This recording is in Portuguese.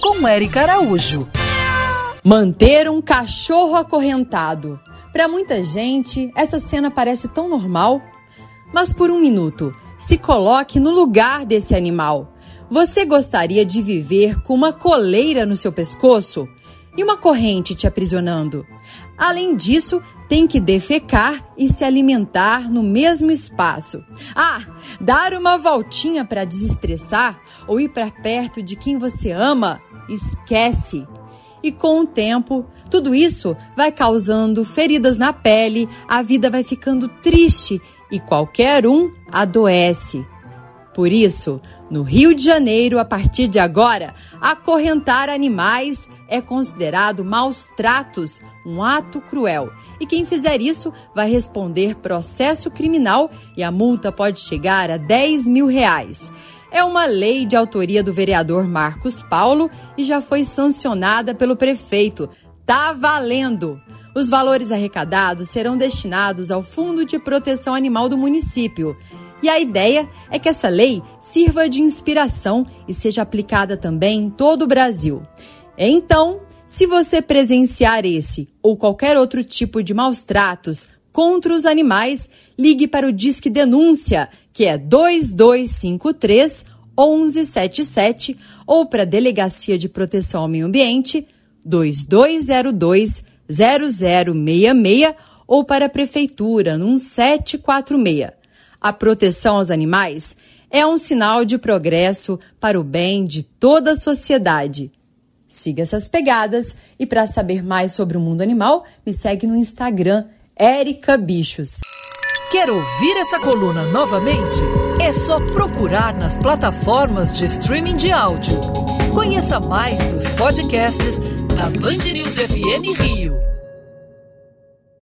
Com Eric Araújo. Manter um cachorro acorrentado. Para muita gente, essa cena parece tão normal. Mas por um minuto, se coloque no lugar desse animal. Você gostaria de viver com uma coleira no seu pescoço e uma corrente te aprisionando? Além disso, tem que defecar e se alimentar no mesmo espaço. Ah, dar uma voltinha para desestressar ou ir para perto de quem você ama? Esquece. E com o tempo, tudo isso vai causando feridas na pele, a vida vai ficando triste e qualquer um adoece. Por isso, no Rio de Janeiro, a partir de agora, acorrentar animais é considerado maus tratos, um ato cruel. E quem fizer isso vai responder processo criminal e a multa pode chegar a 10 mil reais. É uma lei de autoria do vereador Marcos Paulo e já foi sancionada pelo prefeito. Tá valendo! Os valores arrecadados serão destinados ao Fundo de Proteção Animal do município. E a ideia é que essa lei sirva de inspiração e seja aplicada também em todo o Brasil. Então, se você presenciar esse ou qualquer outro tipo de maus tratos contra os animais, ligue para o Disque Denúncia, que é 2253 1177, ou para a Delegacia de Proteção ao Meio Ambiente 2202 0066 ou para a Prefeitura no 1746. A proteção aos animais é um sinal de progresso para o bem de toda a sociedade. Siga essas pegadas e para saber mais sobre o mundo animal, me segue no Instagram, Erica Bichos. Quer ouvir essa coluna novamente? É só procurar nas plataformas de streaming de áudio. Conheça mais dos podcasts da Band News FM Rio.